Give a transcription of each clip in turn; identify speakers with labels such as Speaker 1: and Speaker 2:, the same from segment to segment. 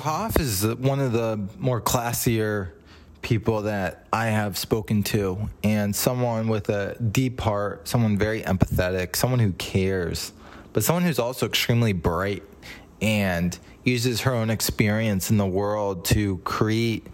Speaker 1: Rahaf is one of the more classier people that I have spoken to, and someone with a deep heart, someone very empathetic, someone who cares, but someone who's also extremely bright and uses her own experience in the world to create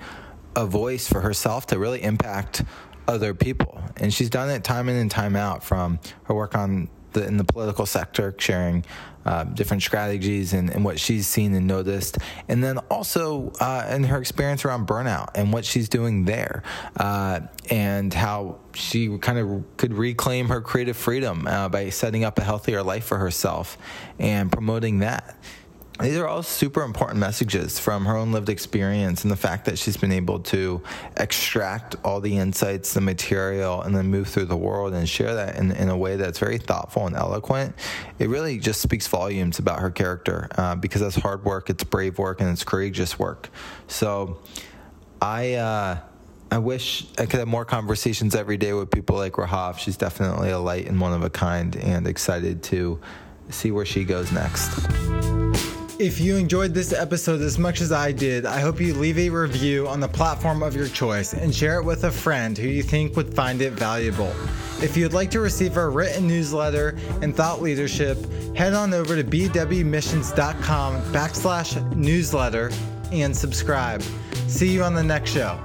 Speaker 1: a voice for herself to really impact other people. And she's done it time in and time out from her work on the, in the political sector, sharing uh, different strategies and, and, what she's seen and noticed. And then also uh, in her experience around burnout and what she's doing there uh, and how she kind of could reclaim her creative freedom uh, by setting up a healthier life for herself and promoting that these are all super important messages from her own lived experience and the fact that she's been able to extract all the insights, the material, and then move through the world and share that in, in a way that's very thoughtful and eloquent. It really just speaks volumes about her character uh, because that's hard work, it's brave work, and it's courageous work. So I. Uh, I wish I could have more conversations every day with people like Rahaf. She's definitely a light and one of a kind, and excited to see where she goes next.
Speaker 2: If you enjoyed this episode as much as I did, I hope you leave a review on the platform of your choice and share it with a friend who you think would find it valuable. If you'd like to receive our written newsletter and thought leadership, head on over to bwmissions.com backslash newsletter and subscribe. See you on the next show.